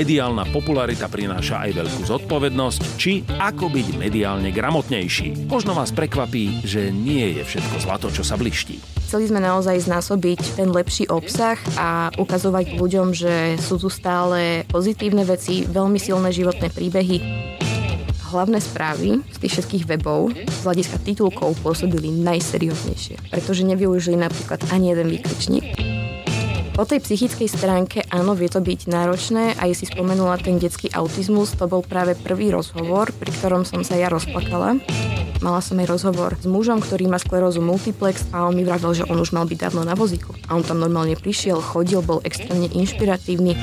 mediálna popularita prináša aj veľkú zodpovednosť, či ako byť mediálne gramotnejší. Možno vás prekvapí, že nie je všetko zlato, čo sa bliští. Chceli sme naozaj znásobiť ten lepší obsah a ukazovať ľuďom, že sú tu stále pozitívne veci, veľmi silné životné príbehy. Hlavné správy z tých všetkých webov z hľadiska titulkov pôsobili najserióznejšie, pretože nevyužili napríklad ani jeden výkričník po tej psychickej stránke áno, vie to byť náročné. Aj si spomenula ten detský autizmus, to bol práve prvý rozhovor, pri ktorom som sa ja rozplakala. Mala som aj rozhovor s mužom, ktorý má sklerózu multiplex a on mi vravil, že on už mal byť dávno na vozíku. A on tam normálne prišiel, chodil, bol extrémne inšpiratívny.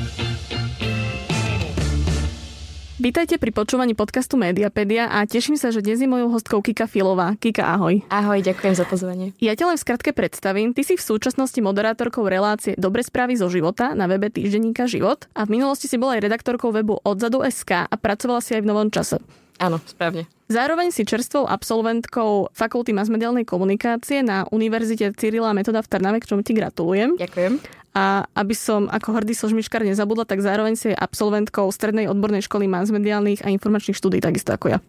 Vítajte pri počúvaní podcastu Mediapedia a teším sa, že dnes je mojou hostkou Kika Filová. Kika, ahoj. Ahoj, ďakujem za pozvanie. Ja ťa len v skratke predstavím. Ty si v súčasnosti moderátorkou relácie Dobre správy zo života na webe týždenníka Život a v minulosti si bola aj redaktorkou webu Odzadu.sk a pracovala si aj v Novom čase. Áno, správne. Zároveň si čerstvou absolventkou Fakulty masmediálnej komunikácie na Univerzite Cyrila Metoda v Trnave, k čomu ti gratulujem. Ďakujem. A aby som ako hrdý sožmiškar nezabudla, tak zároveň si je absolventkou Strednej odbornej školy masmediálnych a informačných štúdí, takisto ako ja.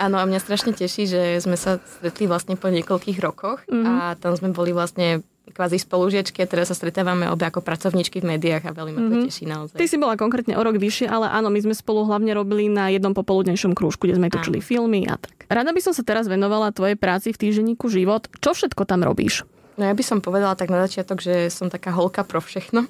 Áno, a mňa strašne teší, že sme sa stretli vlastne po niekoľkých rokoch mm-hmm. a tam sme boli vlastne kvázi spolužiečky a teraz sa stretávame obe ako pracovníčky v médiách a veľmi ma to mm-hmm. teší naozaj. Ty si bola konkrétne o rok vyššie, ale áno, my sme spolu hlavne robili na jednom popoludnejšom krúžku, kde sme točili filmy a tak. Rada by som sa teraz venovala tvojej práci v týždenníku Život. Čo všetko tam robíš? No ja by som povedala tak na začiatok, že som taká holka pro všechno.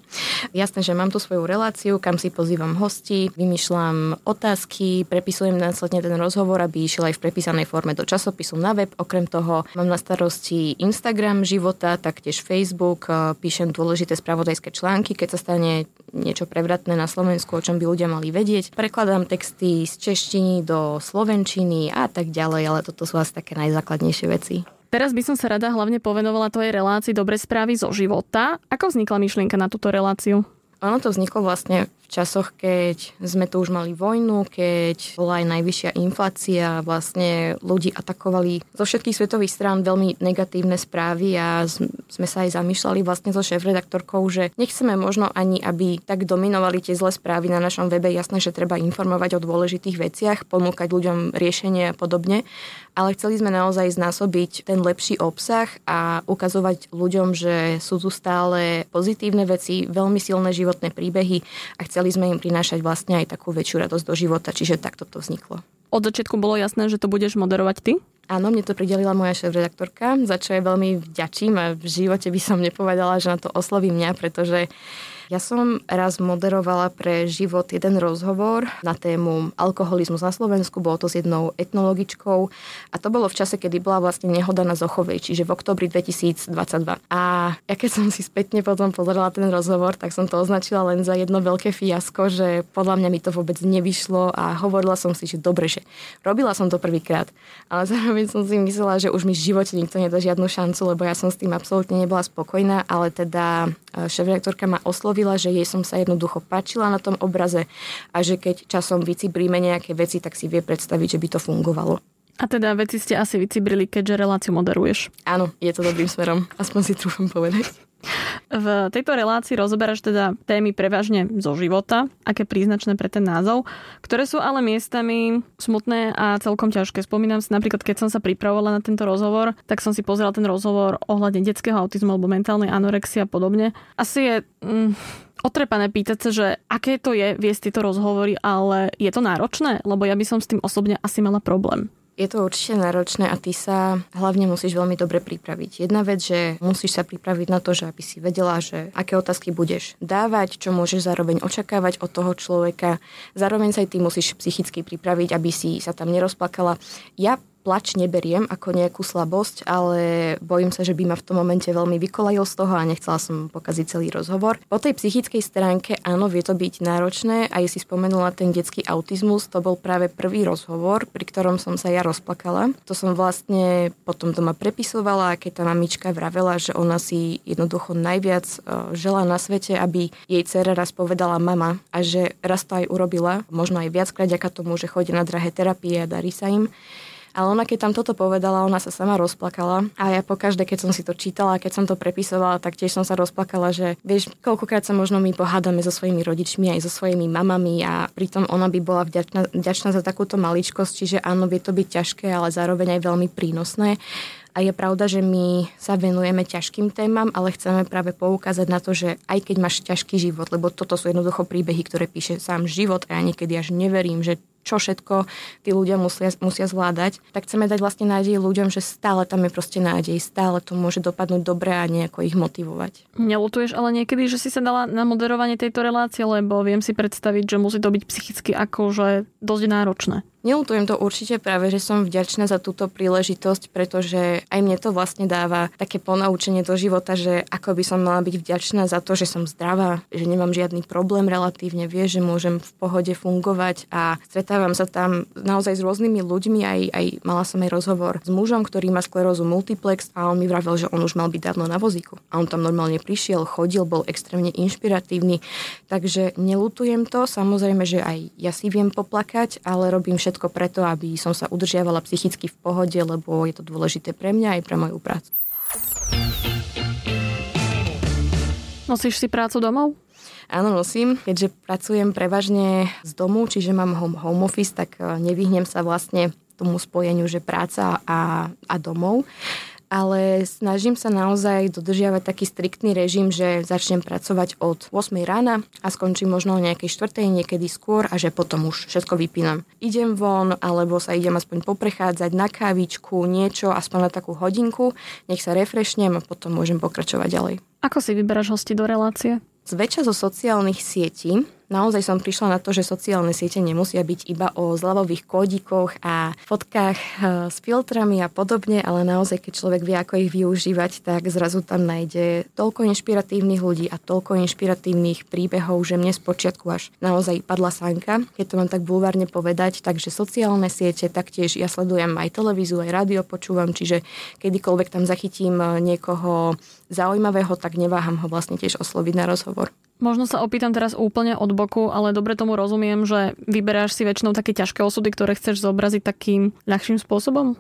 Jasné, že mám tu svoju reláciu, kam si pozývam hosti, vymýšľam otázky, prepisujem následne ten rozhovor, aby išiel aj v prepísanej forme do časopisu na web. Okrem toho mám na starosti Instagram života, taktiež Facebook, píšem dôležité spravodajské články, keď sa stane niečo prevratné na Slovensku, o čom by ľudia mali vedieť. Prekladám texty z češtiny do slovenčiny a tak ďalej, ale toto sú asi také najzákladnejšie veci. Teraz by som sa rada hlavne povenovala tvojej relácii Dobre správy zo života. Ako vznikla myšlienka na túto reláciu? Ono to vzniklo vlastne v časoch, keď sme tu už mali vojnu, keď bola aj najvyššia inflácia, vlastne ľudí atakovali zo všetkých svetových strán veľmi negatívne správy a sme sa aj zamýšľali vlastne so šéf-redaktorkou, že nechceme možno ani, aby tak dominovali tie zlé správy na našom webe. Jasné, že treba informovať o dôležitých veciach, ponúkať ľuďom riešenie a podobne, ale chceli sme naozaj znásobiť ten lepší obsah a ukazovať ľuďom, že sú tu stále pozitívne veci, veľmi silné životné príbehy a chceli sme im prinášať vlastne aj takú väčšiu radosť do života, čiže takto to vzniklo. Od začiatku bolo jasné, že to budeš moderovať ty? Áno, mne to pridelila moja šéf-redaktorka, za čo je veľmi vďačím a v živote by som nepovedala, že na to osloví mňa, pretože ja som raz moderovala pre život jeden rozhovor na tému alkoholizmus na Slovensku, bolo to s jednou etnologičkou a to bolo v čase, kedy bola vlastne nehoda na Zochovej, čiže v oktobri 2022. A ja keď som si spätne potom pozerala ten rozhovor, tak som to označila len za jedno veľké fiasko, že podľa mňa mi to vôbec nevyšlo a hovorila som si, že dobre, že robila som to prvýkrát, ale zároveň som si myslela, že už mi v živote nikto nedá žiadnu šancu, lebo ja som s tým absolútne nebola spokojná, ale teda e, šéf ma oslovila oslovila, že jej som sa jednoducho páčila na tom obraze a že keď časom vycibríme nejaké veci, tak si vie predstaviť, že by to fungovalo. A teda veci ste asi vycibrili, keďže reláciu moderuješ. Áno, je to dobrým smerom. Aspoň si trúfam povedať. V tejto relácii rozoberáš teda témy prevažne zo života, aké príznačné pre ten názov, ktoré sú ale miestami smutné a celkom ťažké. Spomínam si napríklad, keď som sa pripravovala na tento rozhovor, tak som si pozrela ten rozhovor ohľadne detského autizmu alebo mentálnej anorexie a podobne. Asi je... Mm, otrepané pýtať sa, že aké to je viesť tieto rozhovory, ale je to náročné? Lebo ja by som s tým osobne asi mala problém. Je to určite náročné a ty sa hlavne musíš veľmi dobre pripraviť. Jedna vec, že musíš sa pripraviť na to, že aby si vedela, že aké otázky budeš dávať, čo môžeš zároveň očakávať od toho človeka. Zároveň sa aj ty musíš psychicky pripraviť, aby si sa tam nerozplakala. Ja plač neberiem ako nejakú slabosť, ale bojím sa, že by ma v tom momente veľmi vykolajil z toho a nechcela som pokaziť celý rozhovor. Po tej psychickej stránke áno, vie to byť náročné a si spomenula ten detský autizmus, to bol práve prvý rozhovor, pri ktorom som sa ja rozplakala. To som vlastne potom doma prepisovala, keď tá mamička vravela, že ona si jednoducho najviac e, žela na svete, aby jej dcera raz povedala mama a že raz to aj urobila, možno aj viackrát, ďaká tomu, že chodí na drahé terapie a darí sa im. Ale ona keď tam toto povedala, ona sa sama rozplakala a ja po každé, keď som si to čítala, keď som to prepisovala, tak tiež som sa rozplakala, že vieš, koľkokrát sa možno my pohádame so svojimi rodičmi aj so svojimi mamami a pritom ona by bola vďačná, vďačná za takúto maličkosť, čiže áno, vie to byť ťažké, ale zároveň aj veľmi prínosné. A je pravda, že my sa venujeme ťažkým témam, ale chceme práve poukázať na to, že aj keď máš ťažký život, lebo toto sú jednoducho príbehy, ktoré píše sám život a ja niekedy až neverím, že čo všetko tí ľudia musia, musia zvládať, tak chceme dať vlastne nádej ľuďom, že stále tam je proste nádej, stále to môže dopadnúť dobre a nejako ich motivovať. Nelutuješ ale niekedy, že si sa dala na moderovanie tejto relácie, lebo viem si predstaviť, že musí to byť psychicky akože dosť náročné. Nelutujem to určite práve, že som vďačná za túto príležitosť, pretože aj mne to vlastne dáva také ponaučenie do života, že ako by som mala byť vďačná za to, že som zdravá, že nemám žiadny problém relatívne, vie, že môžem v pohode fungovať a stretávam sa tam naozaj s rôznymi ľuďmi, aj, aj mala som aj rozhovor s mužom, ktorý má sklerózu multiplex a on mi vravel, že on už mal byť dávno na vozíku. A on tam normálne prišiel, chodil, bol extrémne inšpiratívny, takže nelutujem to, samozrejme, že aj ja si viem poplakať, ale robím všetko všetko preto, aby som sa udržiavala psychicky v pohode, lebo je to dôležité pre mňa aj pre moju prácu. Nosíš si prácu domov? Áno, nosím. Keďže pracujem prevažne z domu, čiže mám home, home office, tak eh, nevyhnem sa vlastne tomu spojeniu, že práca a, a domov ale snažím sa naozaj dodržiavať taký striktný režim, že začnem pracovať od 8 rána a skončím možno o nejakej 4. niekedy skôr a že potom už všetko vypínam. Idem von alebo sa idem aspoň poprechádzať na kávičku, niečo, aspoň na takú hodinku, nech sa refreshnem a potom môžem pokračovať ďalej. Ako si vyberáš hosti do relácie? Zväčša zo sociálnych sietí. Naozaj som prišla na to, že sociálne siete nemusia byť iba o zľavových kódikoch a fotkách e, s filtrami a podobne, ale naozaj, keď človek vie, ako ich využívať, tak zrazu tam nájde toľko inšpiratívnych ľudí a toľko inšpiratívnych príbehov, že mne spočiatku až naozaj padla sanka, keď to mám tak bulvárne povedať. Takže sociálne siete, taktiež ja sledujem aj televíziu, aj rádio počúvam, čiže kedykoľvek tam zachytím e, niekoho zaujímavého, tak neváham ho vlastne tiež osloviť na rozhovor. Možno sa opýtam teraz úplne od boku, ale dobre tomu rozumiem, že vyberáš si väčšinou také ťažké osudy, ktoré chceš zobraziť takým ľahším spôsobom?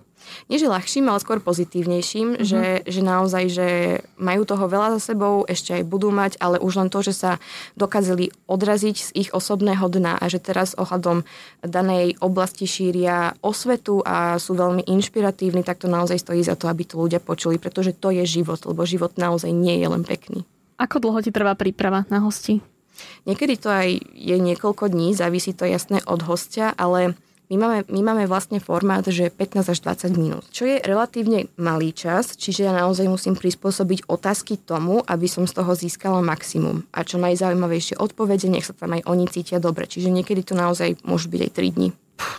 nie že ľahším, ale skôr pozitívnejším, mm-hmm. že, že naozaj, že majú toho veľa za sebou, ešte aj budú mať, ale už len to, že sa dokázali odraziť z ich osobného dna a že teraz ohľadom danej oblasti šíria osvetu a sú veľmi inšpiratívni, tak to naozaj stojí za to, aby to ľudia počuli, pretože to je život, lebo život naozaj nie je len pekný. Ako dlho ti trvá príprava na hosti? Niekedy to aj je niekoľko dní, závisí to jasne od hostia, ale my máme, my máme vlastne formát, že 15 až 20 minút, čo je relatívne malý čas, čiže ja naozaj musím prispôsobiť otázky tomu, aby som z toho získala maximum. A čo najzaujímavejšie odpovede, nech sa tam aj oni cítia dobre. Čiže niekedy to naozaj môžu byť aj 3 dní.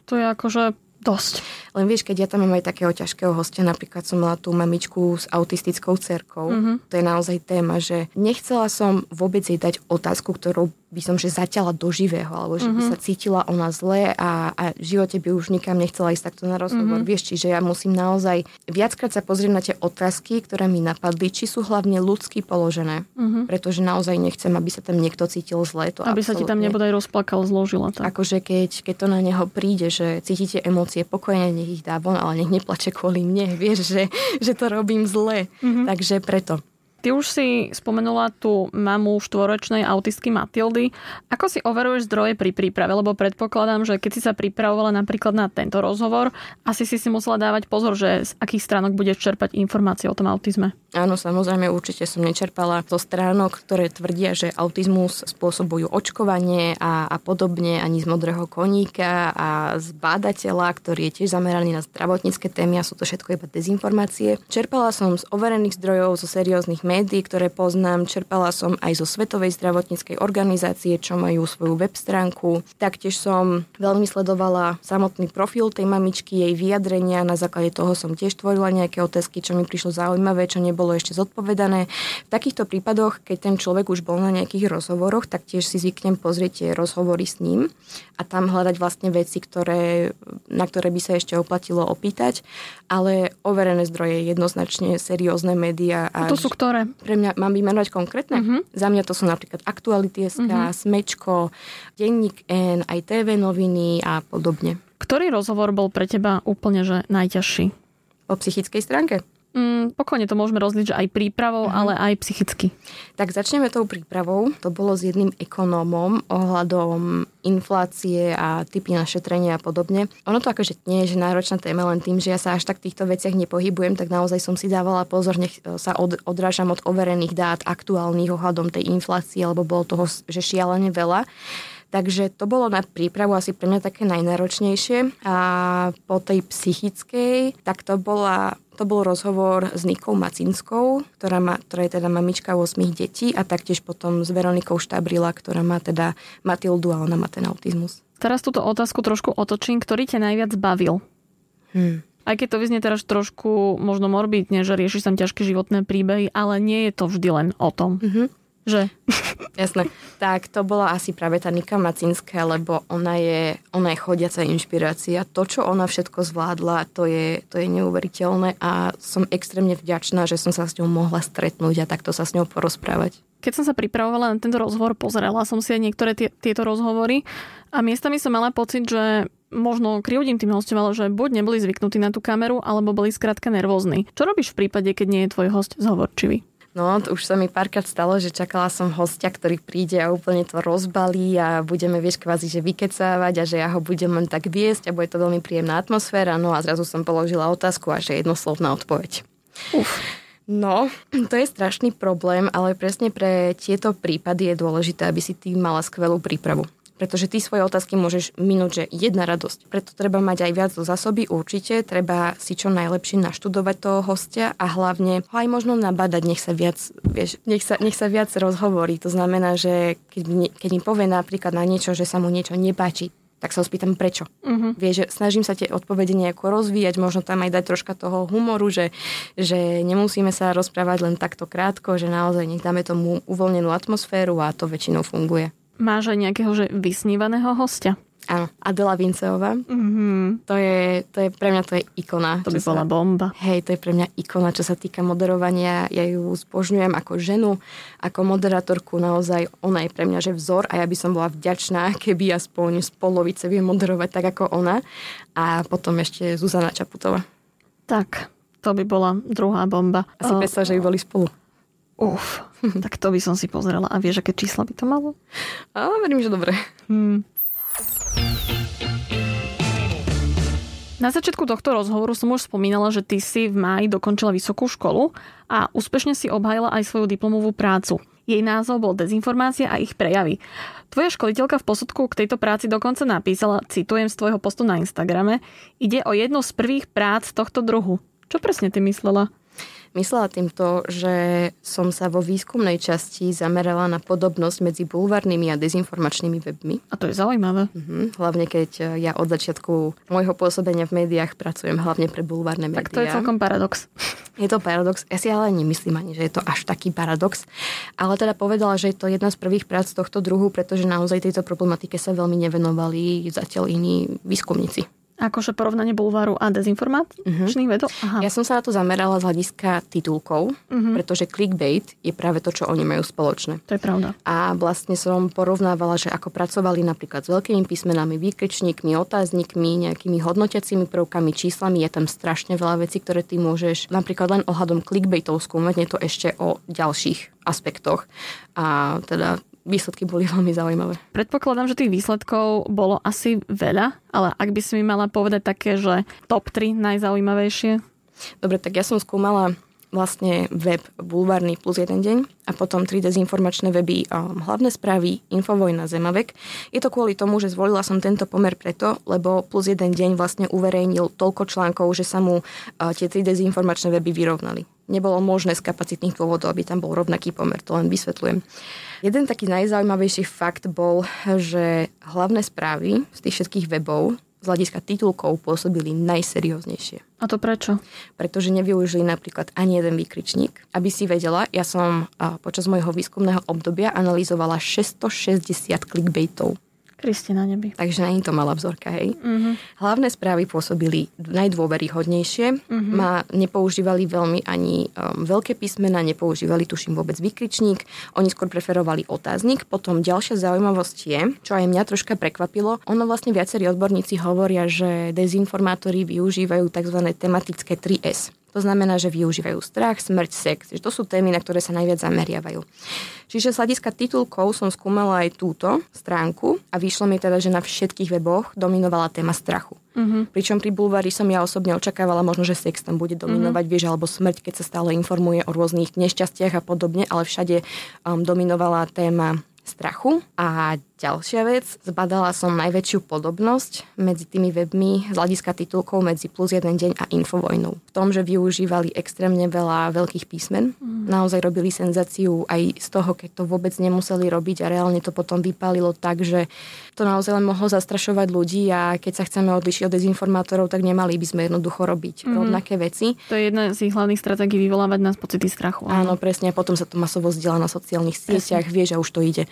To je akože Dosť. Len vieš, keď ja tam mám aj takého ťažkého hostia, napríklad som mala tú mamičku s autistickou cerkou, mm-hmm. to je naozaj téma, že nechcela som vôbec jej dať otázku, ktorú by som že zaťala do živého, alebo že by mm-hmm. sa cítila ona zle a, a v živote by už nikam nechcela ísť takto na rozhovor. Mm-hmm. Vieš, čiže ja musím naozaj viackrát sa pozrieť na tie otázky, ktoré mi napadli, či sú hlavne ľudsky položené. Mm-hmm. Pretože naozaj nechcem, aby sa tam niekto cítil zle. To aby absolútne. sa ti tam nebodaj rozplakal, zložila. Tak. Akože keď, keď to na neho príde, že cítite emócie pokojne, nech ich dá von, ale nech neplače kvôli mne. Vieš, že, že to robím zle. Mm-hmm. Takže preto. Ty už si spomenula tú mamu štvoročnej autistky Matildy. Ako si overuješ zdroje pri príprave? Lebo predpokladám, že keď si sa pripravovala napríklad na tento rozhovor, asi si si musela dávať pozor, že z akých stránok budeš čerpať informácie o tom autizme. Áno, samozrejme, určite som nečerpala zo stránok, ktoré tvrdia, že autizmus spôsobujú očkovanie a, a podobne, ani z modrého koníka a z bádateľa, ktorý je tiež zameraný na zdravotnícke témy a sú to všetko iba dezinformácie. Čerpala som z overených zdrojov, zo serióznych médií, ktoré poznám. Čerpala som aj zo Svetovej zdravotníckej organizácie, čo majú svoju web stránku. Taktiež som veľmi sledovala samotný profil tej mamičky, jej vyjadrenia. Na základe toho som tiež tvorila nejaké otázky, čo mi prišlo zaujímavé, čo nebolo ešte zodpovedané. V takýchto prípadoch, keď ten človek už bol na nejakých rozhovoroch, tak tiež si zvyknem pozrieť tie rozhovory s ním a tam hľadať vlastne veci, ktoré, na ktoré by sa ešte oplatilo opýtať. Ale overené zdroje, jednoznačne seriózne médiá. A to sú ktoré? Pre mňa mám vymenovať konkrétne? Uh-huh. Za mňa to sú napríklad Aktuality.sk, uh-huh. Smečko, Denník N, aj TV noviny a podobne. Ktorý rozhovor bol pre teba úplne že najťažší? Po psychickej stránke? Mm, pokojne to môžeme rozliť, že aj prípravou, uh-huh. ale aj psychicky. Tak začneme tou prípravou. To bolo s jedným ekonómom ohľadom inflácie a typy na šetrenie a podobne. Ono to akože nie je že náročná téma len tým, že ja sa až tak v týchto veciach nepohybujem, tak naozaj som si dávala pozor, nech e, sa od, odrážam od overených dát aktuálnych ohľadom tej inflácie, lebo bolo toho že šialene veľa. Takže to bolo na prípravu asi pre mňa také najnáročnejšie. A po tej psychickej, tak to bola to bol rozhovor s Nikou Macinskou, ktorá, má, ktorá je teda mamička 8 detí a taktiež potom s Veronikou Štabrila, ktorá má teda Matildu a ona má ten autizmus. Teraz túto otázku trošku otočím. Ktorý ťa najviac bavil? Hmm. Aj keď to vyznie teraz trošku možno morbidne, že riešiš tam ťažké životné príbehy, ale nie je to vždy len o tom. Mm-hmm. Že? Jasné. Tak to bola asi práve tá Nika Macinská, lebo ona je, ona je chodiaca inšpirácia. To, čo ona všetko zvládla, to je, to je neuveriteľné a som extrémne vďačná, že som sa s ňou mohla stretnúť a takto sa s ňou porozprávať. Keď som sa pripravovala na tento rozhovor, pozerala som si aj niektoré tie, tieto rozhovory a miestami som mala pocit, že možno krivdím tým hostom, ale že buď neboli zvyknutí na tú kameru, alebo boli skrátka nervózni. Čo robíš v prípade, keď nie je tvoj host zhovorčivý? No, to už sa mi párkrát stalo, že čakala som hostia, ktorý príde a úplne to rozbalí a budeme, vieš, kvázi, že vykecávať a že ja ho budem len tak viesť a bude to veľmi príjemná atmosféra. No a zrazu som položila otázku a že jednoslovná odpoveď. Uf. No, to je strašný problém, ale presne pre tieto prípady je dôležité, aby si ty mala skvelú prípravu pretože ty svoje otázky môžeš minúť, že jedna radosť. Preto treba mať aj viac do zásoby, určite. Treba si čo najlepšie naštudovať toho hostia a hlavne ho aj možno nabadať, nech sa viac, vieš, nech sa, nech sa viac rozhovorí. To znamená, že keď, keď mi povie napríklad na niečo, že sa mu niečo nepáči, tak sa ho spýtam prečo. Uh-huh. Vieš, že snažím sa tie odpovede nejako rozvíjať, možno tam aj dať troška toho humoru, že, že nemusíme sa rozprávať len takto krátko, že naozaj nech dáme tomu uvoľnenú atmosféru a to väčšinou funguje. Máš aj nejakého že vysnívaného hostia? Áno, Adela Vinceová. Mm-hmm. To, je, to je pre mňa to je ikona. To by bola sa, bomba. Hej, to je pre mňa ikona, čo sa týka moderovania. Ja ju zbožňujem ako ženu, ako moderátorku. Naozaj ona je pre mňa že vzor a ja by som bola vďačná, keby aspoň z polovice viem moderovať tak ako ona. A potom ešte Zuzana Čaputová. Tak, to by bola druhá bomba. Asi uh, predstav, že by boli spolu. Uf, tak to by som si pozrela. A vieš, aké čísla by to malo? A verím, že dobre. Hmm. Na začiatku tohto rozhovoru som už spomínala, že ty si v máji dokončila vysokú školu a úspešne si obhajila aj svoju diplomovú prácu. Jej názov bol Dezinformácia a ich prejavy. Tvoja školiteľka v posudku k tejto práci dokonca napísala, citujem z tvojho postu na Instagrame, ide o jednu z prvých prác tohto druhu. Čo presne ty myslela? Myslela tým to, že som sa vo výskumnej časti zamerala na podobnosť medzi bulvárnymi a dezinformačnými webmi. A to je zaujímavé. Uh-huh. Hlavne keď e, ja od začiatku môjho pôsobenia v médiách pracujem hlavne pre bulvárne médiá. Tak to je celkom paradox. Je to paradox. Ja si ale nemyslím ani, že je to až taký paradox. Ale teda povedala, že je to jedna z prvých prác tohto druhu, pretože naozaj tejto problematike sa veľmi nevenovali zatiaľ iní výskumníci. Akože porovnanie bulváru a dezinformačných uh-huh. vedov? Aha. Ja som sa na to zamerala z hľadiska titulkov, uh-huh. pretože clickbait je práve to, čo oni majú spoločné. To je pravda. A vlastne som porovnávala, že ako pracovali napríklad s veľkými písmenami, výkričníkmi, otáznikmi, nejakými hodnotiacimi prvkami, číslami. Je tam strašne veľa vecí, ktoré ty môžeš napríklad len ohľadom clickbaitov skúmať, nie to ešte o ďalších aspektoch. A teda výsledky boli veľmi zaujímavé. Predpokladám, že tých výsledkov bolo asi veľa, ale ak by si mi mala povedať také, že top 3 najzaujímavejšie? Dobre, tak ja som skúmala vlastne web Bulvárny plus jeden deň a potom tri dezinformačné weby um, Hlavné správy, Infovojna, Zemavek. Je to kvôli tomu, že zvolila som tento pomer preto, lebo plus jeden deň vlastne uverejnil toľko článkov, že sa mu uh, tie tri dezinformačné weby vyrovnali. Nebolo možné z kapacitných dôvodov, aby tam bol rovnaký pomer, to len vysvetľujem. Jeden taký najzaujímavejší fakt bol, že hlavné správy z tých všetkých webov z hľadiska titulkov pôsobili najserióznejšie. A to prečo? Pretože nevyužili napríklad ani jeden výkričník. Aby si vedela, ja som počas môjho výskumného obdobia analyzovala 660 clickbaitov. Kriste na nebi. Takže není to malá vzorka, hej. Uh-huh. Hlavné správy pôsobili najdôveryhodnejšie. Uh-huh. Ma nepoužívali veľmi ani um, veľké písmena, nepoužívali tuším vôbec výkričník. Oni skôr preferovali otáznik. Potom ďalšia zaujímavosť je, čo aj mňa troška prekvapilo, ono vlastne viacerí odborníci hovoria, že dezinformátori využívajú tzv. tematické 3S. To znamená, že využívajú strach, smrť, sex. To sú témy, na ktoré sa najviac zameriavajú. Čiže z hľadiska titulkov som skúmala aj túto stránku a vyšlo mi teda, že na všetkých weboch dominovala téma strachu. Uh-huh. Pričom pri bulvári som ja osobne očakávala možno, že sex tam bude dominovať, uh-huh. vieš, alebo smrť, keď sa stále informuje o rôznych nešťastiach a podobne, ale všade um, dominovala téma strachu. A ďalšia vec, zbadala som najväčšiu podobnosť medzi tými webmi z hľadiska titulkov medzi plus jeden deň a infovojnou. V tom, že využívali extrémne veľa veľkých písmen. Mm. Naozaj robili senzáciu aj z toho, keď to vôbec nemuseli robiť a reálne to potom vypálilo tak, že to naozaj len mohlo zastrašovať ľudí a keď sa chceme odlišiť od dezinformátorov, tak nemali by sme jednoducho robiť mm-hmm. rovnaké veci. To je jedna z ich hlavných stratégií vyvolávať nás pocity strachu. Áno, áno presne. A potom sa to masovo zdieľa na sociálnych sieťach, vieš, a už to ide.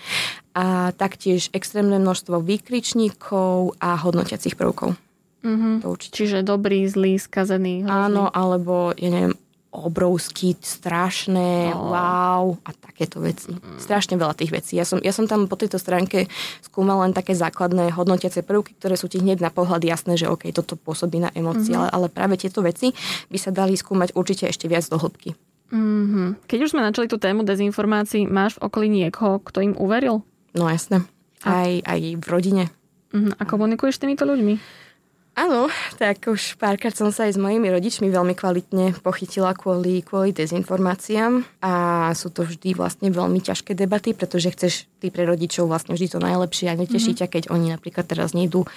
A taktiež extrémne množstvo výkričníkov a hodnotiacich prvkov. Mm-hmm. To určite. Čiže dobrý, zlý, skazený. Hrozný. Áno, alebo ja neviem, obrovský, strašné, oh. wow a takéto veci. Mm. Strašne veľa tých vecí. Ja som, ja som tam po tejto stránke skúmal len také základné hodnotiace prvky, ktoré sú ti hneď na pohľad jasné, že OK, toto pôsobí na emócie, mm-hmm. ale, ale práve tieto veci by sa dali skúmať určite ešte viac do hĺbky. Mm-hmm. Keď už sme načali tú tému dezinformácií, máš v okolí niekoho, kto im uveril? No jasné. Aj, aj v rodine. Mm-hmm. A komunikuješ s týmito ľuďmi? Áno, tak už párkrát som sa aj s mojimi rodičmi veľmi kvalitne pochytila kvôli, kvôli dezinformáciám a sú to vždy vlastne veľmi ťažké debaty, pretože chceš ty pre rodičov vlastne vždy to najlepšie a neteší mm-hmm. ťa, keď oni napríklad teraz nejdú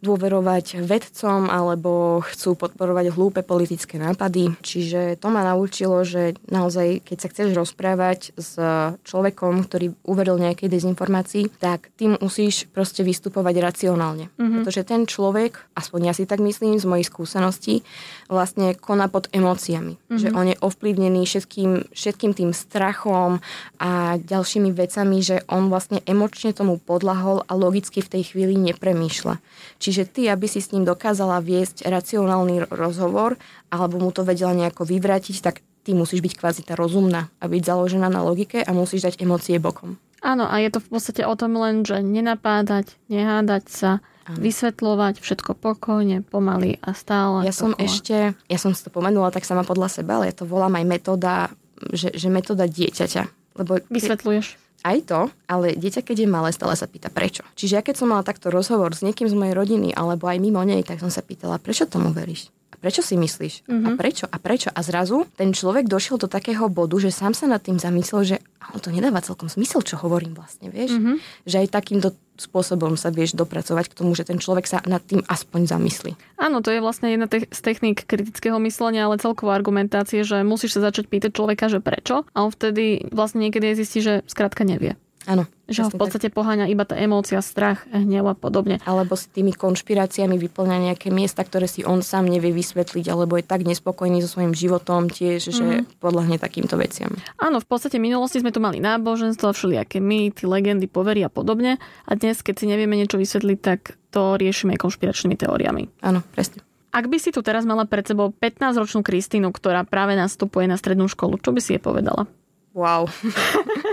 dôverovať vedcom alebo chcú podporovať hlúpe politické nápady. Čiže to ma naučilo, že naozaj, keď sa chceš rozprávať s človekom, ktorý uveril nejakej dezinformácii, tak tým musíš proste vystupovať racionálne. Mm-hmm. Pretože ten človek, aspoň ja si tak myslím z mojich skúseností, vlastne koná pod emóciami. Mm-hmm. Že on je ovplyvnený všetkým, všetkým tým strachom a ďalšími vecami, že on vlastne emočne tomu podlahol a logicky v tej chvíli nepremýšľa. Či Čiže ty, aby si s ním dokázala viesť racionálny rozhovor alebo mu to vedela nejako vyvrátiť, tak ty musíš byť kvázi tá rozumná a byť založená na logike a musíš dať emócie bokom. Áno, a je to v podstate o tom len, že nenapádať, nehádať sa, Áno. vysvetľovať všetko pokojne, pomaly a stále. Ja som ešte, ja som si to pomenula tak sama podľa seba, ale ja to volám aj metóda, že, že metóda dieťaťa. Lebo Vysvetľuješ? Aj to, ale dieťa, keď je malé, stále sa pýta prečo. Čiže ja keď som mala takto rozhovor s niekým z mojej rodiny alebo aj mimo nej, tak som sa pýtala, prečo tomu veríš? Prečo si myslíš? Mm-hmm. A mhm. prečo? A prečo? A zrazu ten človek došiel do takého bodu, že sám sa nad tým zamyslel, že ale to nedáva celkom zmysel, čo hovorím vlastne, vieš? Mm-hmm. Že aj takýmto spôsobom sa vieš dopracovať k tomu, že ten človek sa nad tým aspoň zamyslí. Áno, to je vlastne jedna z techník kritického myslenia, ale celková argumentácie, že musíš sa začať pýtať človeka, že prečo, a on vtedy vlastne niekedy zistí, že skrátka nevie. Áno. Že ho v podstate tak. poháňa iba tá emócia, strach, hnev a podobne. Alebo s tými konšpiráciami vyplňa nejaké miesta, ktoré si on sám nevie vysvetliť, alebo je tak nespokojný so svojím životom tiež, mm-hmm. že mhm. podľahne takýmto veciam. Áno, v podstate v minulosti sme tu mali náboženstvo, všelijaké mýty, legendy, povery a podobne. A dnes, keď si nevieme niečo vysvetliť, tak to riešime konšpiračnými teóriami. Áno, presne. Ak by si tu teraz mala pred sebou 15-ročnú Kristínu, ktorá práve nastupuje na strednú školu, čo by si jej povedala? Wow.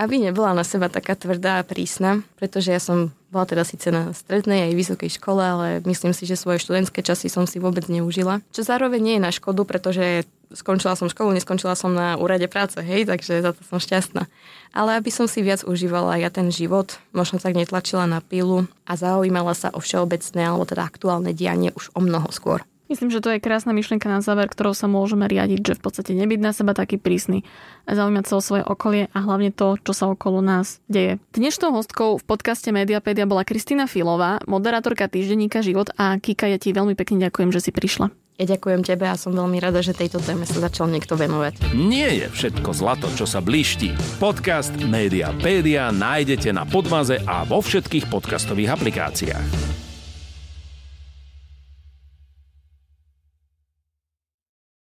aby nebola na seba taká tvrdá a prísna, pretože ja som bola teda síce na strednej aj vysokej škole, ale myslím si, že svoje študentské časy som si vôbec neužila. Čo zároveň nie je na škodu, pretože skončila som školu, neskončila som na úrade práce, hej, takže za to som šťastná. Ale aby som si viac užívala ja ten život, možno tak netlačila na pilu a zaujímala sa o všeobecné alebo teda aktuálne dianie už o mnoho skôr. Myslím, že to je krásna myšlienka na záver, ktorou sa môžeme riadiť, že v podstate nebyť na seba taký prísny, zaujímať sa o svoje okolie a hlavne to, čo sa okolo nás deje. Dnešnou hostkou v podcaste Mediapedia bola Kristýna Filová, moderátorka týždenníka Život a Kika, ja ti veľmi pekne ďakujem, že si prišla. Ja ďakujem tebe a som veľmi rada, že tejto téme sa začal niekto venovať. Nie je všetko zlato, čo sa bliští. Podcast Mediapédia nájdete na Podmaze a vo všetkých podcastových aplikáciách.